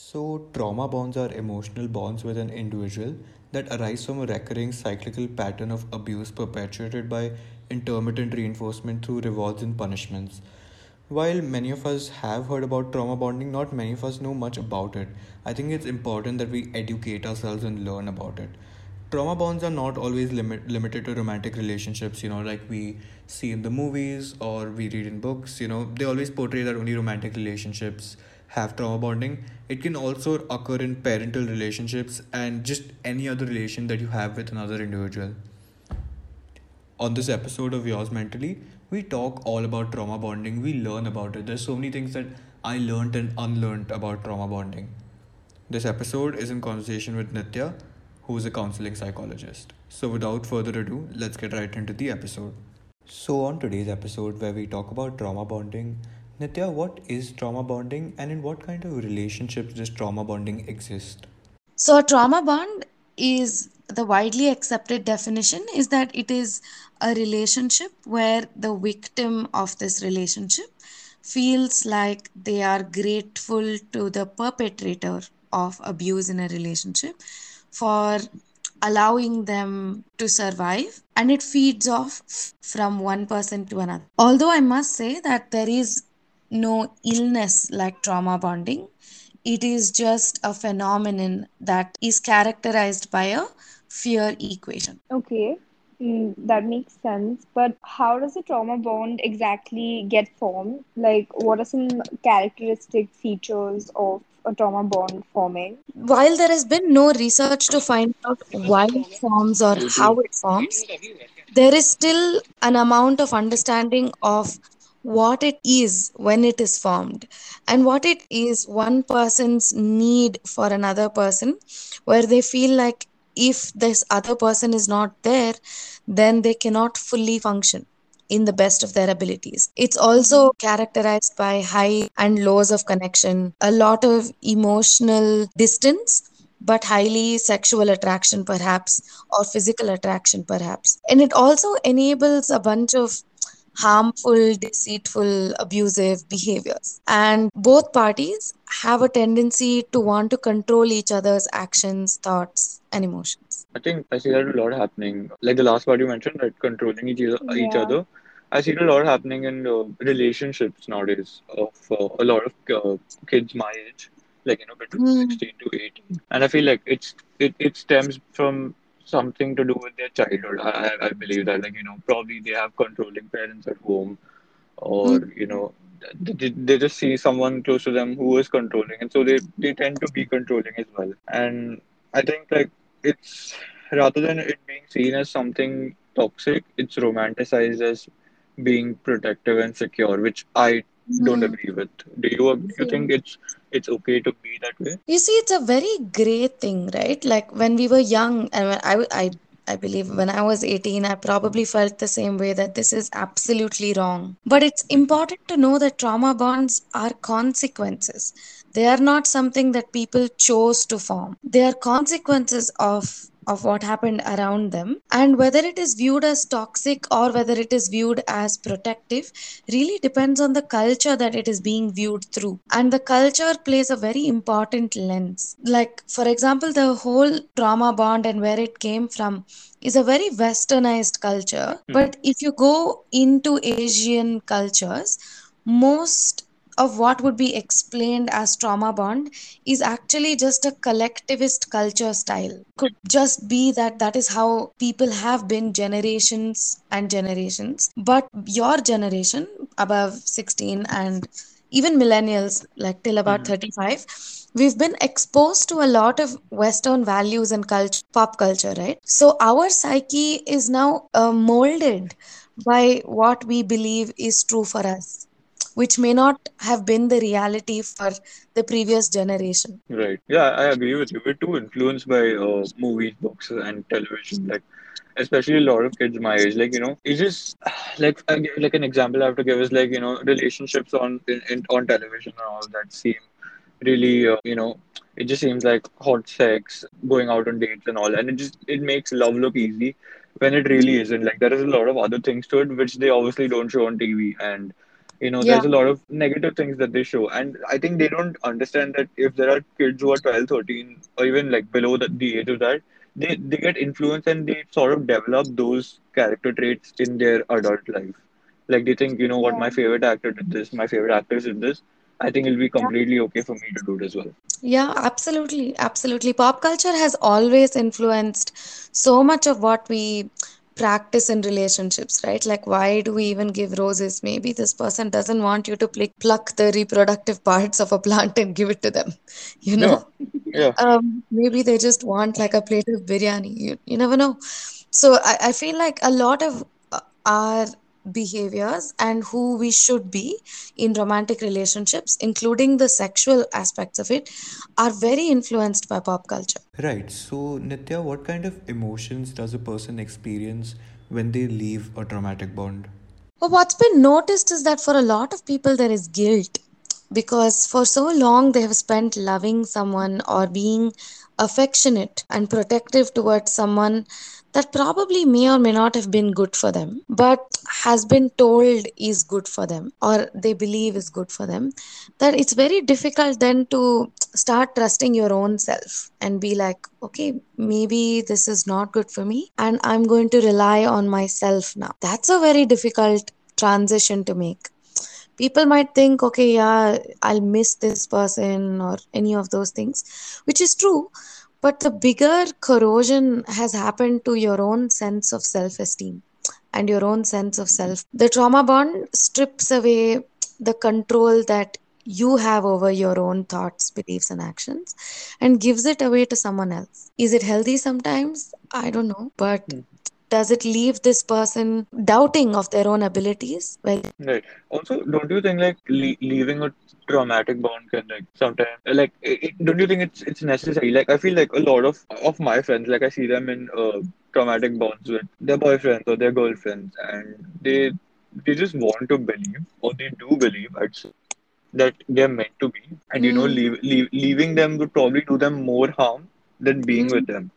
So, trauma bonds are emotional bonds with an individual that arise from a recurring cyclical pattern of abuse perpetuated by intermittent reinforcement through rewards and punishments. While many of us have heard about trauma bonding, not many of us know much about it. I think it's important that we educate ourselves and learn about it. Trauma bonds are not always limit, limited to romantic relationships, you know, like we see in the movies or we read in books, you know, they always portray that only romantic relationships have trauma bonding. It can also occur in parental relationships and just any other relation that you have with another individual. On this episode of Yours Mentally, we talk all about trauma bonding. We learn about it. There's so many things that I learned and unlearned about trauma bonding. This episode is in conversation with Nitya, who is a counseling psychologist. So, without further ado, let's get right into the episode. So, on today's episode, where we talk about trauma bonding, Nitya, what is trauma bonding and in what kind of relationships does trauma bonding exist? So, a trauma bond is the widely accepted definition is that it is a relationship where the victim of this relationship feels like they are grateful to the perpetrator of abuse in a relationship for allowing them to survive and it feeds off from one person to another although i must say that there is no illness like trauma bonding it is just a phenomenon that is characterized by a fear equation. Okay, mm, that makes sense. But how does a trauma bond exactly get formed? Like, what are some characteristic features of a trauma bond forming? While there has been no research to find out why it forms or how it forms, there is still an amount of understanding of what it is when it is formed and what it is one person's need for another person where they feel like if this other person is not there then they cannot fully function in the best of their abilities. It's also characterized by high and lows of connection, a lot of emotional distance, but highly sexual attraction, perhaps, or physical attraction, perhaps. And it also enables a bunch of harmful, deceitful, abusive behaviors. And both parties have a tendency to want to control each other's actions, thoughts, and emotions. I think I see that a lot happening. Like the last part you mentioned, right? Controlling each other. Each other. I see it a lot happening in uh, relationships nowadays of uh, a lot of uh, kids my age, like you know between Hmm. 16 to 18, and I feel like it's it, it stems from something to do with their childhood. I, I believe that like you know probably they have controlling parents at home, or Hmm. you know they, they just see someone close to them who is controlling, and so they they tend to be controlling as well. And I think like it's rather than it being seen as something toxic, it's romanticized as being protective and secure, which I don't Hmm. agree with. Do you do you think it's it's okay to be that way? You see, it's a very great thing, right? Like when we were young, and when I believe when I was 18, I probably felt the same way that this is absolutely wrong. But it's important to know that trauma bonds are consequences. They are not something that people chose to form. They are consequences of of what happened around them. And whether it is viewed as toxic or whether it is viewed as protective really depends on the culture that it is being viewed through. And the culture plays a very important lens. Like for example the whole trauma bond and where it came from is a very westernized culture. Hmm. but if you go into asian cultures most of what would be explained as trauma bond is actually just a collectivist culture style. Could just be that that is how people have been generations and generations. But your generation above 16 and even millennials like till about Mhm. 35 we've been exposed to a lot of western values and culture pop culture right? So our psyche is now uh, molded by what we believe is true for us which may not have been the reality for the previous generation Right. Yeah, I agree with you. We're too influenced by uh, movies, books, and television. Like, especially a lot of kids my age. Like, you know, it's just like like an example I have to give is like you know relationships on in, in on television and all that seem really uh, you know it just seems like hot sex, going out on dates and all, and it just it makes love look easy when it really isn't. Like there is a lot of other things to it which they obviously don't show on TV and You know, Yeah. there's a lot of negative things that they show. And I think they don't understand that if there are kids who are 12, 13, or even like below the, the age of that, they, they get influenced and they sort of develop those character traits in their adult life. Like they think, you know what, Yeah. my favorite actor did this, my favorite actress did this. I think it'll be Yeah. completely okay for me to do it as well. Yeah, absolutely. Absolutely. Pop culture has always influenced so much of what we practice in relationships, right? Like, why do we even give roses? Maybe this person doesn't want you to pluck pluck the reproductive parts of a plant and give it to them, you know? yeah, Um, maybe they just want like a plate of biryani. You, you never know. So I, I feel like a lot of uh, our behaviors and who we should be in romantic relationships, including the sexual aspects of it, are very influenced by pop culture. Right. So, Nitya, what kind of emotions does a person experience when they leave a traumatic bond? But what's been noticed is that for a lot of people, there is guilt because for so long they have spent loving someone or being affectionate and protective towards someone that probably may or may not have been good for them, but has been told is good for them or they believe is good for them. That it's very difficult then to start trusting your own self and be like, okay, maybe this is not good for me and I'm going to rely on myself now. That's a very difficult transition to make. People might think, okay, yeah, I'll miss this person or any of those things, which is true. But the bigger corrosion has happened to your own sense of self esteem and your own sense of self. The trauma bond strips away the control that you have over your own thoughts, beliefs, and actions and gives it away to someone else. Is it healthy sometimes? I don't know. But Hmm. Does it leave this person doubting of their own abilities? Well, right. Also, don't you think like le leaving a traumatic bond can like sometimes like it, don't you think it's it's necessary? Like I feel like a lot of of my friends, like I see them in uh, traumatic bonds with their boyfriends or their girlfriends, and they they just want to believe or they do believe I'd say, that they're meant to be, and you know, mm, leave, leave, leaving them would probably do them more harm than being mm, with them.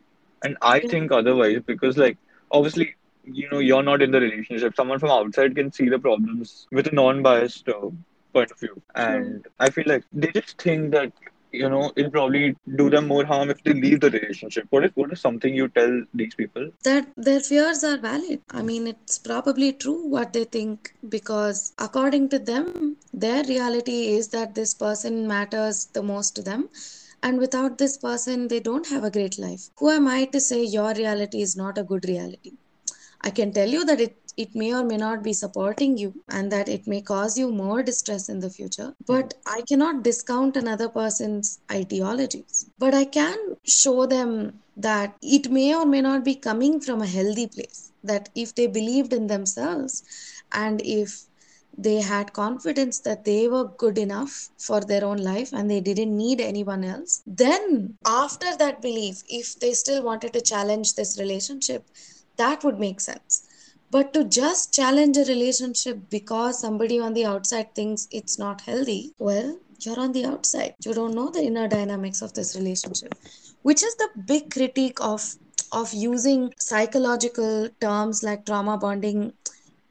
And I yeah, think otherwise, because like obviously, you know, you're not in the relationship. Someone from outside can see the problems with a non-biased uh, point of view, and I feel like they just think that you know it'll probably do them more harm if they leave the relationship. What is what is something you tell these people? that their fears are valid. I mean, it's probably true what they think because, according to them, their reality is that this person matters the most to them. And without this person, they don't have a great life. Who am I to say your reality is not a good reality? I can tell you that it, it may or may not be supporting you and that it may cause you more distress in the future. But I cannot discount another person's ideologies. But I can show them that it may or may not be coming from a healthy place. That if they believed in themselves and if they had confidence that they were good enough for their own life and they didn't need anyone else, then after that belief, if they still wanted to challenge this relationship, that would make sense. But to just challenge a relationship because somebody on the outside thinks it's not healthy, well, you're on the outside. You don't know the inner dynamics of this relationship, which is the big critique of of using psychological terms like trauma bonding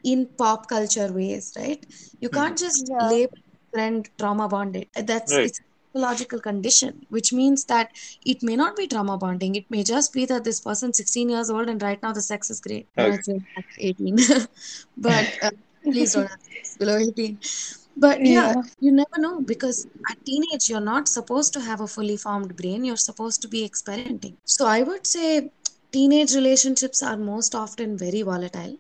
in pop culture ways, right? You Mhm. can't just Yeah. label a friend trauma bonded. That's Right. it's a psychological condition, which means that it may not be trauma bonding. It may just be that this person 16 years old and right now the sex is great. No, Okay. it's in 18. but uh, please don't have sex below 18. But yeah, Yeah. you never know because at teenage you're not supposed to have a fully formed brain. You're supposed to be experimenting. So I would say teenage relationships are most often very volatile,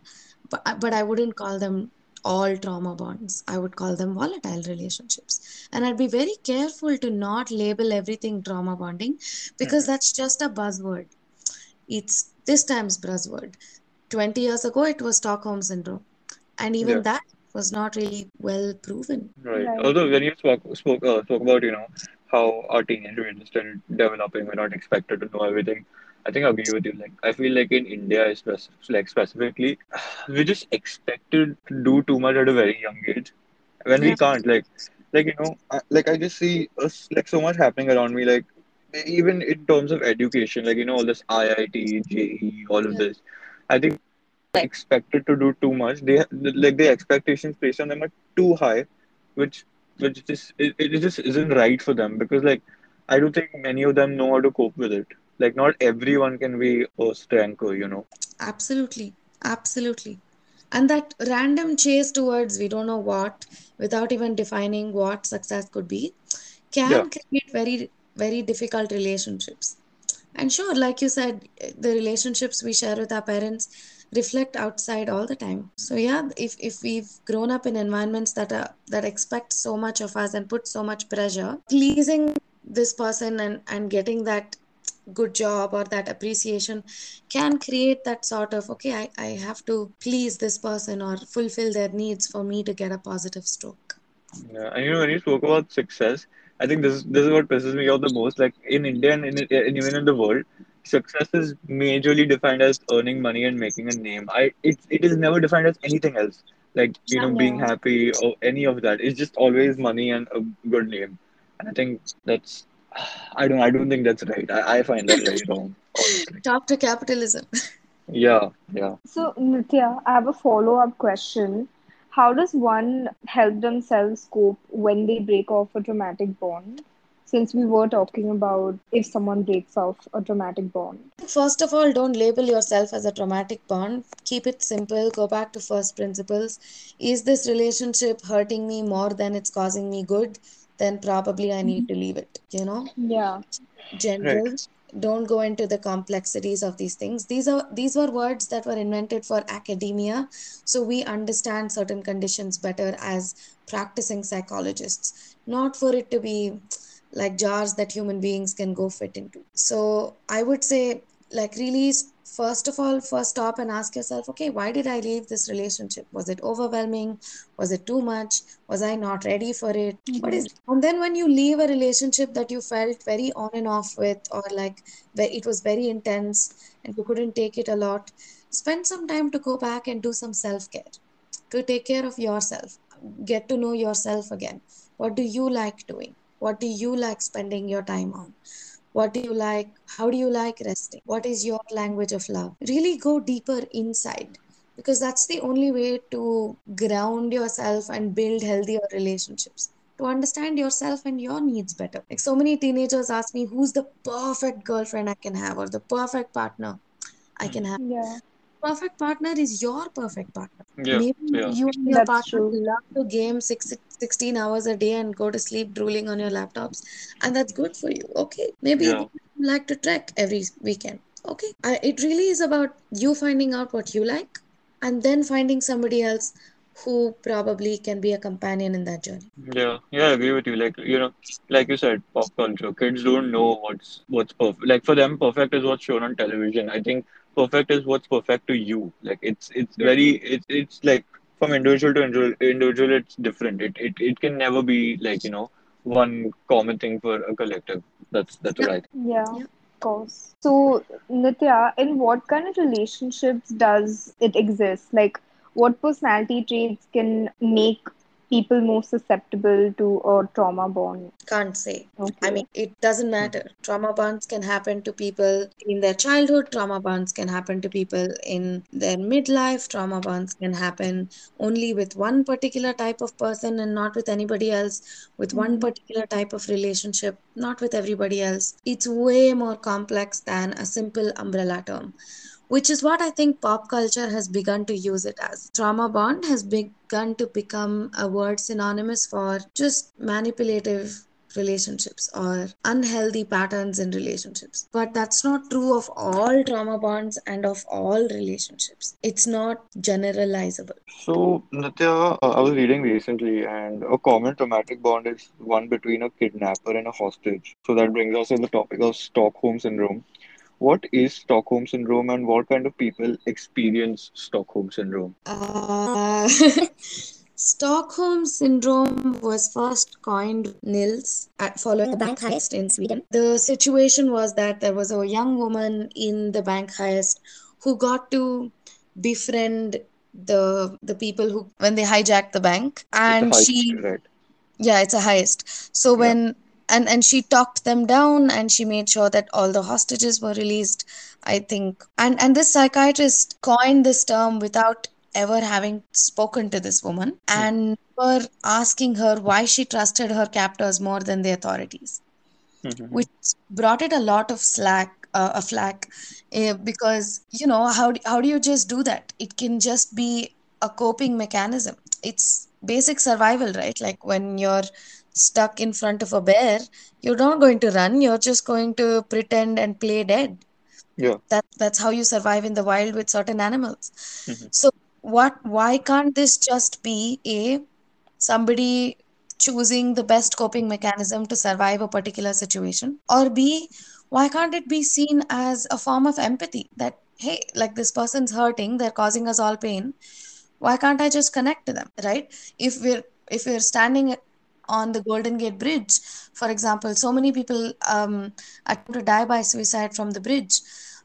but but I wouldn't call them all trauma bonds. I would call them volatile relationships. And I'd be very careful to not label everything trauma bonding because Mhm. that's just a buzzword. It's this time's buzzword. 20 years ago, it was Stockholm Syndrome. And even Yeah. that was not really well proven. Right. Right. Although when you spoke spoke uh, spoke about you know how our teenagers brain is still developing, we're not expected to know everything. I think I agree with you. Like I feel like in India, like specifically, we're just expected to do too much at a very young age when we can't. Like like you know, I, like I just see us like so much happening around me. Like even in terms of education, like you know all this IIT, JEE, all of this. I think expected to do too much. They like the expectations placed on them are too high, which which just it, it just isn't right for them because like I don't think many of them know how to cope with it. Like not everyone can be a Stanko, you know. Absolutely. Absolutely. And that random chase towards we don't know what, without even defining what success could be, Yeah, can create very, very difficult relationships. And sure, like you said, the relationships we share with our parents reflect outside all the time. So yeah, if if we've grown up in environments that are that expect so much of us and put so much pressure, pleasing this person and and getting that good job or that appreciation can create that sort of okay I, I have to please this person or fulfill their needs for me to get a positive stroke yeah. And you know when you spoke about success, I think this this is what pisses me off the most. Like in India and, in, and even in the world, success is majorly defined as earning money and making a name. I it it is never defined as anything else. Like you know being Yeah. happy or any of that. It's just always money and a good name. And I think that's I don't I don't think that's right. I, I find that very wrong, honestly. talk to capitalism Yeah, yeah. So, Nitya, I have a follow-up question. How does one help themselves cope when they break off a traumatic bond? Since we were talking about if someone breaks off a traumatic bond. first of all don't label yourself as a traumatic bond keep it simple go back to first principles is this relationship hurting me more than it's causing me good then probably i need to mm-hmm. leave it you know Yeah. Right. general don't go into the complexities of these things these are these were words that were invented for academia so we understand certain conditions better as practicing psychologists not for it to be like jars that human beings can go fit into so i would say like really first of all first stop and ask yourself okay why did i leave this relationship? Was it overwhelming? Was it too much? Was i not ready for it? What is Mm-hmm. and then when you leave a relationship that you felt very on and off with or like where it was very intense and you couldn't take it a lot spend some time to go back and do some self-care to take care of yourself get to know yourself again. What do you like doing? What do you like spending your time on what do you like? How do you like resting? What is your language of love? Really go deeper inside because that's the only way to ground yourself and build healthier relationships. To understand yourself and your needs better. Like so many teenagers ask me who's the perfect girlfriend i can have or the perfect partner i can have? Yeah. Perfect partner is your perfect partner. Yeah, Maybe yeah. you and your That's partner true. love to game six, 16 hours a day and go to sleep drooling on your laptops, and that's good for you. Okay. Maybe Yeah. you like to trek every weekend. Okay. I, it really is about you finding out what you like and then finding somebody else who probably can be a companion in that journey. Yeah, yeah, I agree with you. Like, you know, like you said, pop culture. Kids don't know what's what's perfect. Like for them, perfect is what's shown on television. I think perfect is what's perfect to you. Like it's it's very it's it's like from individual to individual, individual it's different. It it it can never be like, you know, one common thing for a collective. That's that's think. Yeah, Yeah. course. So, Nitya, in what kind of relationships does it exist? Like, what personality traits can make people more susceptible to a trauma bond? Can't say. I mean, it doesn't matter. Trauma bonds can happen to people in their childhood, trauma bonds can happen to people in their midlife, trauma bonds can happen only with one particular type of person and not with anybody else, with one Mm-hmm. particular type of relationship, not with everybody else. It's way more complex than a simple umbrella term which is what I think pop culture has begun to use it as. Trauma bond has begun to become a word synonymous for just manipulative relationships or unhealthy patterns in relationships. But that's not true of all trauma bonds and of all relationships. It's not generalizable. So, Nitya, uh, I was reading recently, and a common traumatic bond is one between a kidnapper and a hostage. So that brings us to the topic of Stockholm syndrome. What is Stockholm syndrome, and what kind of people experience Stockholm syndrome? Uh, Stockholm syndrome was first coined Nils at following the bank heist in Sweden. The situation was that there was a young woman in the bank heist who got to befriend the the people who when they hijacked the bank and heist, she right? yeah it's a heist so Yeah. when and and she talked them down and she made sure that all the hostages were released i think. And and this psychiatrist coined this term without ever having spoken to this woman and never asking her why she trusted her captors more than the authorities Mhm. which brought it a lot of slack uh, a flack uh, because you know how do, how do you just do that? It can just be a coping mechanism. It's basic survival right? Like when you're stuck in front of a bear you're not going to run you're just going to pretend and play dead Yeah. that that's how you survive in the wild with certain animals Mhm. so what why can't this just be a somebody choosing the best coping mechanism to survive a particular situation or b why can't it be seen as a form of empathy that hey like this person's hurting they're causing us all pain why can't i just connect to them right if we're if we're standing on the golden gate bridge. For example so many people um attempt to die by suicide from the bridge.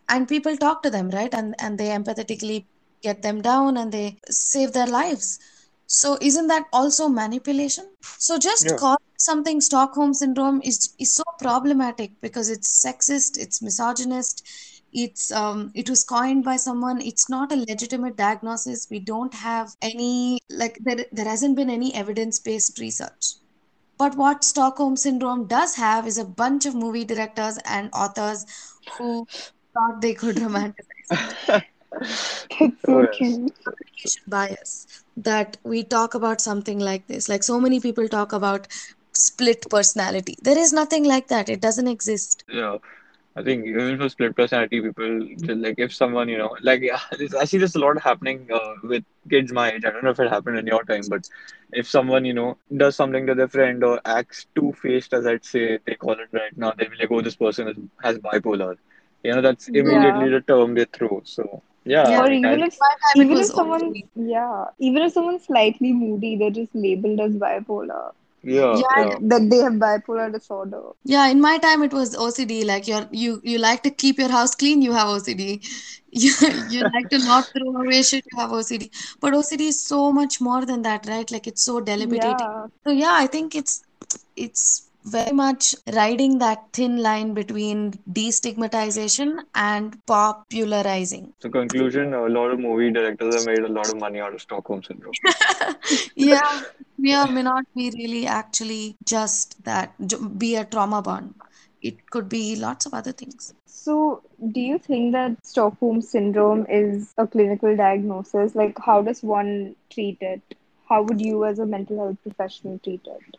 And people talk to them right? And and they empathetically get them down and they save their lives. So isn't that also manipulation? So just Yeah. calling something stockholm syndrome is is so problematic because it's sexist it's misogynist it's um it was coined by someone. It's not a legitimate diagnosis. We don't have any like there, there hasn't been any evidence based research but what Stockholm Syndrome does have is a bunch of movie directors and authors who thought they could romanticize That's so yes. true. bias that we talk about something like this. Like so many people talk about split personality. There is nothing like that. It doesn't exist. Yeah. I think even for split personality, people like if someone, you know, like yeah, I see this a lot happening uh, with kids my age. I don't know if it happened in your time, but if someone, you know, does something to their friend or acts two-faced, as I'd say they call it right now, they'll be like, oh, this person is, has bipolar. You know, that's immediately Yeah. the term they throw. So yeah, Yeah. Or even I, if My time it even if someone yeah, even if someone's slightly moody, they're just labeled as bipolar. Yeah, Yeah, yeah, That they have bipolar disorder. yeah. In my time, it was OCD. Like you're you you like to keep your house clean, you have OCD. You you like to not throw away shit, you have OCD. But OCD is so much more than that, right? Like it's so debilitating. Yeah. So yeah, I think it's it's very much riding that thin line between destigmatization and popularizing. So conclusion, a lot of movie directors have made a lot of money out of Stockholm Syndrome. yeah, may or may not be really actually just that, be a trauma bond. It could be lots of other things. So, do you think that Stockholm syndrome is a clinical diagnosis? Like, how does one treat it? How would you, as a mental health professional, treat it?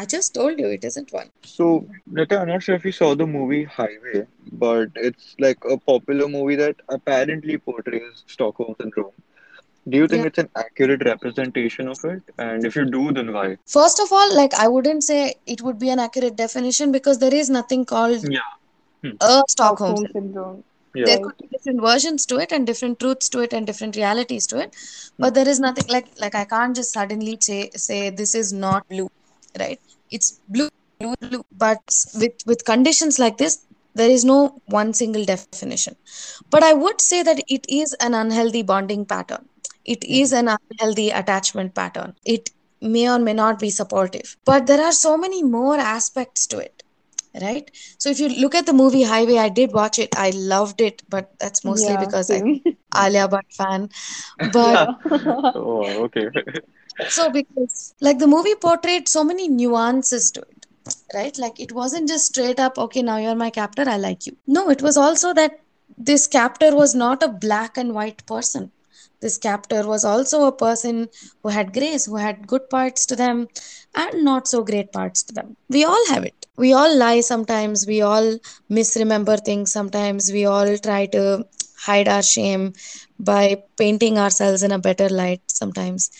I just told you it isn't one. So, Nitya, I'm not sure if you saw the movie Highway, but it's like a popular movie that apparently portrays Stockholm Syndrome. Do you think Yeah. it's an accurate representation of it? And if you do, then why? First of all, like I wouldn't say it would be an accurate definition because there is nothing called Yeah. Hmm. a Stockholm Stockholm syndrome. syndrome. Yeah. There could be different versions to it and different truths to it and different realities to it, but there is nothing like like I can't just suddenly say say this is not blue, right? It's blue, blue, blue. But with with conditions like this, there is no one single definition. But I would say that it is an unhealthy bonding pattern. It hmm. is an unhealthy attachment pattern. It may or may not be supportive. But there are so many more aspects to it, right? So if you look at the movie Highway, I did watch it. I loved it, but that's mostly Yeah, because I'm same. Alia Bhatt fan. But. Oh, okay. so because like the movie portrayed so many nuances to it, right? Like it wasn't just straight up, okay, now you're my captor, I like you. No, it was also that this captor was not a black and white person. This captor was also a person who had grace, who had good parts to them and not so great parts to them. We all have it. We all lie sometimes. We all misremember things sometimes. We all try to hide our shame by painting ourselves in a better light sometimes.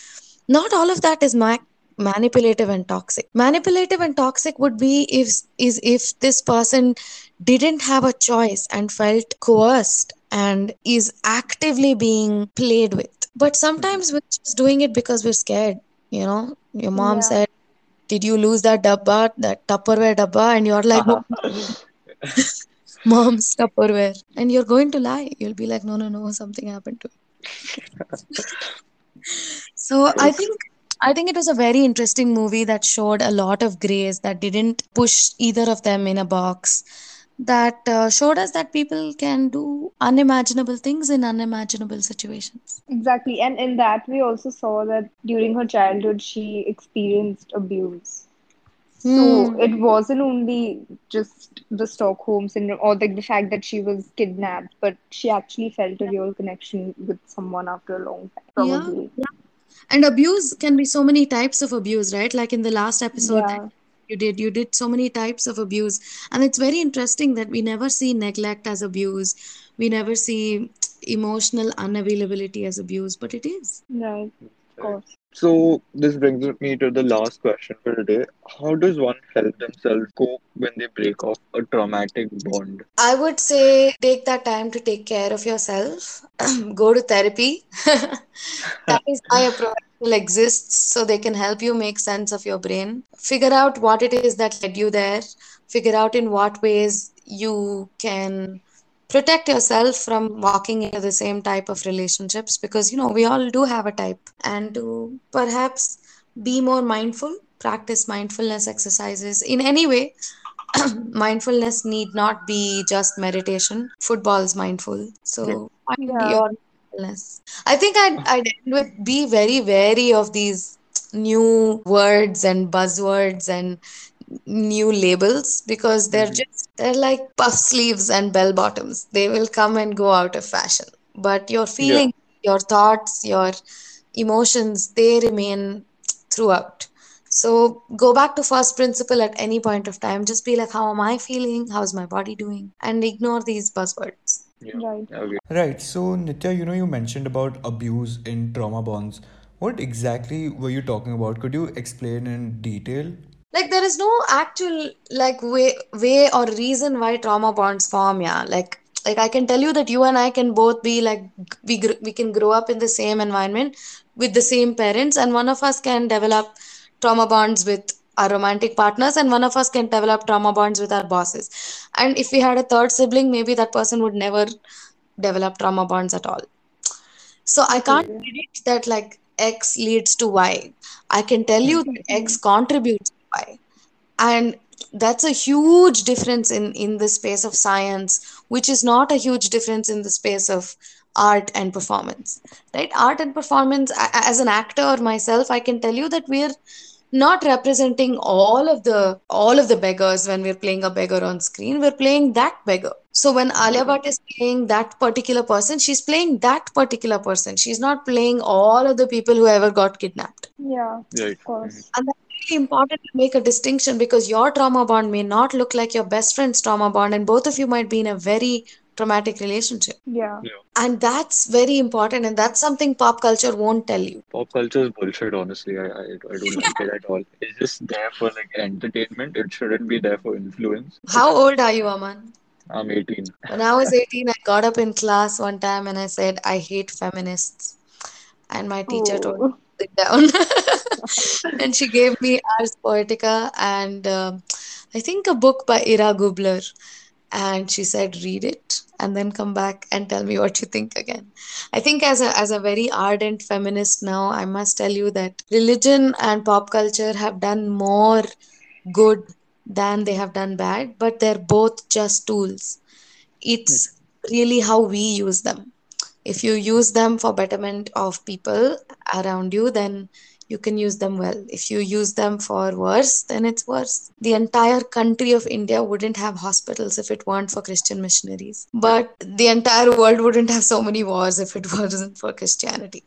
Not all of that is ma- manipulative and toxic. Manipulative and toxic would be if is if this person didn't have a choice and felt coerced and is actively being played with. But sometimes we're just doing it because we're scared. You know, your mom Yeah. said, Did you lose that dabba, that Tupperware dabba? And you're like, No, mom's Tupperware. And you're going to lie. You'll be like, No, no, no, something happened to it. So I think I think it was a very interesting movie that showed a lot of grace that didn't push either of them in a box that uh, showed us that people can do unimaginable things in unimaginable situations. Exactly. And in that, we also saw that during her childhood, she experienced abuse. So Hmm. it wasn't only just the Stockholm syndrome or like the fact that she was kidnapped, but she actually felt a real connection with someone after a long time, Yeah. And abuse can be so many types of abuse, right? Like in the last episode Yeah. you did, you did so many types of abuse. And it's very interesting that we never see neglect as abuse. We never see emotional unavailability as abuse, but it is. Right. Of course. So this brings me to the last question for today. How does one help themselves cope when they break off a traumatic bond? I would say take that time to take care of yourself. Go to therapy. That is why a professional exists, so they can help you make sense of your brain. Figure out what it is that led you there. Figure out in what ways you can protect yourself from walking into the same type of relationships because, you know, we all do have a type. And to perhaps be more mindful, practice mindfulness exercises in any way mindfulness need not be just meditation. Football is mindful. So find Yeah. your mindfulness. I think I'd, I'd end with be very wary of these new words and buzzwords and new labels because they're Mhm. just they're like puff sleeves and bell bottoms. They will come and go out of fashion. But your Yeah. feelings, your thoughts, your emotions, they remain throughout. So go back to first principle at any point of time. Just be like, how am I feeling? How's my body doing? And ignore these buzzwords. Yeah. Right. Okay. Right. So, Nitya, you know, you mentioned about abuse in trauma bonds. What exactly were you talking about? Could you explain in detail? Like there is no actual like way way or reason why trauma bonds form, yeah. Like like I can tell you that you and I can both be like we gr- we can grow up in the same environment with the same parents, and one of us can develop trauma bonds with our romantic partners, and one of us can develop trauma bonds with our bosses. And if we had a third sibling, maybe that person would never develop trauma bonds at all. So I can't predict that like X leads to Y. I can tell you that X Mhm. contributes to Y. And that's a huge difference in, in the space of science, which is not a huge difference in the space of art and performance. Right? Art and performance, a- a- as an actor or myself, I can tell you that we're not representing all of the all of the beggars when we're playing a beggar on screen we're playing that beggar so when alia bhatt is playing that particular person she's playing that particular person she's not playing all of the people who ever got kidnapped Yeah. Right. Of course. and that's really important to make a distinction because your trauma bond may not look like your best friend's trauma bond and both of you might be in a very traumatic relationship Yeah. Yeah. and that's very important and that's something pop culture won't tell you Pop culture is bullshit, honestly. I, I, I don't like it at all. It's just there for like entertainment. It shouldn't be there for influence. how old are you aman I'm 18. When I was 18, I got up in class one time and I said, I hate feminists. And my teacher told me oh. Sit down. and she gave me Ars Poetica and um, I think a book by Ira Gubler. And she said, read it and then come back and tell me what you think again. I think as a as a very ardent feminist now, I must tell you that religion and pop culture have done more good than they have done bad, but they're both just tools. It's really how we use them. If you use them for betterment of people around you, then you can use them well. If you use them for worse, then it's worse. The entire country of India wouldn't have hospitals if it weren't for Christian missionaries. But the entire world wouldn't have so many wars if it wasn't for Christianity.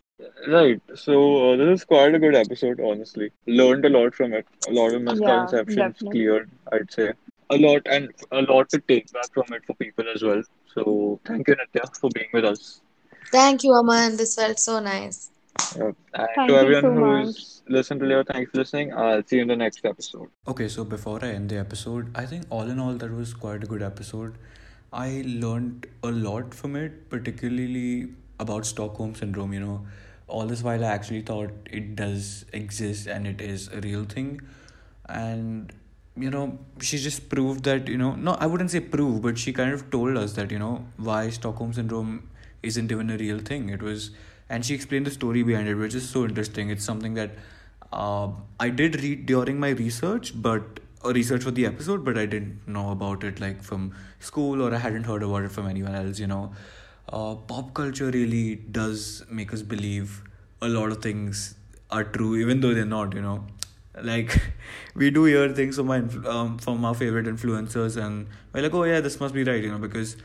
Right. So uh, this is quite a good episode, honestly. Learned a lot from it. A lot of misconceptions definitely. cleared, I'd say. A lot and a lot to take back from it for people as well. So thank you, Nitya, for being with us. Thank you, Aman. This felt so nice. Uh, and Thank to everyone so who's listened to Leo, thanks for listening. I'll see you in the next episode. Okay, so before I end the episode, I think all in all, that was quite a good episode. I learned a lot from it, particularly about Stockholm Syndrome. You know, all this while I actually thought it does exist and it is a real thing. And, you know, she just proved that, you know, no, I wouldn't say prove, but she kind of told us that, you know, why Stockholm Syndrome isn't even a real thing. It was, and she explained the story behind it, which is so interesting. It's something that uh, I did read during my research, but a research for the episode, but I didn't know about it like from school or I hadn't heard about it from anyone else. You know, uh, pop culture really does make us believe a lot of things are true, even though they're not. You know, like we do hear things from my um, from our favorite influencers, and we're like, oh yeah, this must be right. You know, because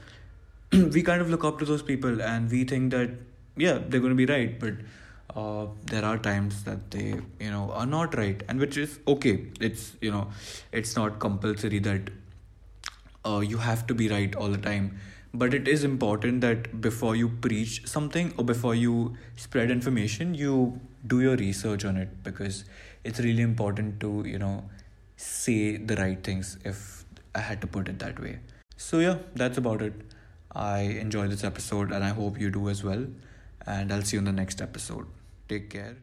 we kind of look up to those people and we think that yeah, they're going to be right, but uh, there are times that they you know are not right and which is okay. It's you know it's not compulsory that uh, you have to be right all the time. But it is important that before you preach something or before you spread information you do your research on it because it's really important to you know say the right things if i had to put it that way. So yeah that's about it i enjoy this episode and i hope you do as well and i'll see you in the next episode Take care.